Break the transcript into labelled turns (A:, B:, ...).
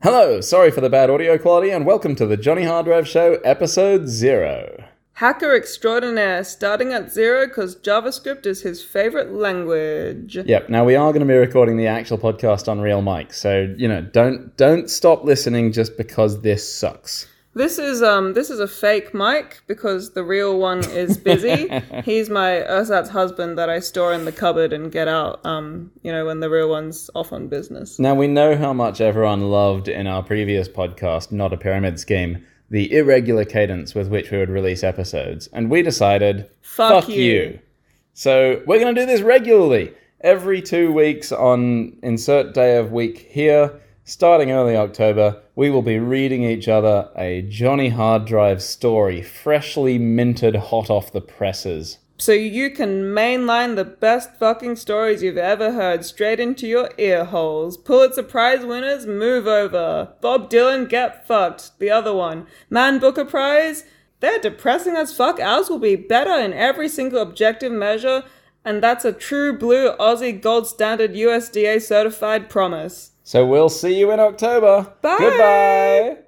A: Hello, sorry for the bad audio quality, and welcome to the Johnny Hard Drive Show, episode zero.
B: Hacker extraordinaire, starting at zero because JavaScript is his favorite language.
A: Yep. Now we are going to be recording the actual podcast on real mic, so you know, don't don't stop listening just because this sucks.
B: This is um this is a fake mic because the real one is busy. He's my ersatz husband that I store in the cupboard and get out um you know when the real one's off on business.
A: Now we know how much everyone loved in our previous podcast, Not a Pyramid Scheme, the irregular cadence with which we would release episodes, and we decided,
B: Fuck you.
A: So we're going to do this regularly, every two weeks on insert day of week here. Starting early October, we will be reading each other a Johnny Hard Drive story, freshly minted hot off the presses.
B: So you can mainline the best fucking stories you've ever heard straight into your ear holes. Pulitzer Prize winners, move over. Bob Dylan, get fucked. The other one. Man Booker Prize, they're depressing as fuck. Ours will be better in every single objective measure, and that's a true blue Aussie gold standard USDA certified promise.
A: So we'll see you in October.
B: Bye.
A: Goodbye.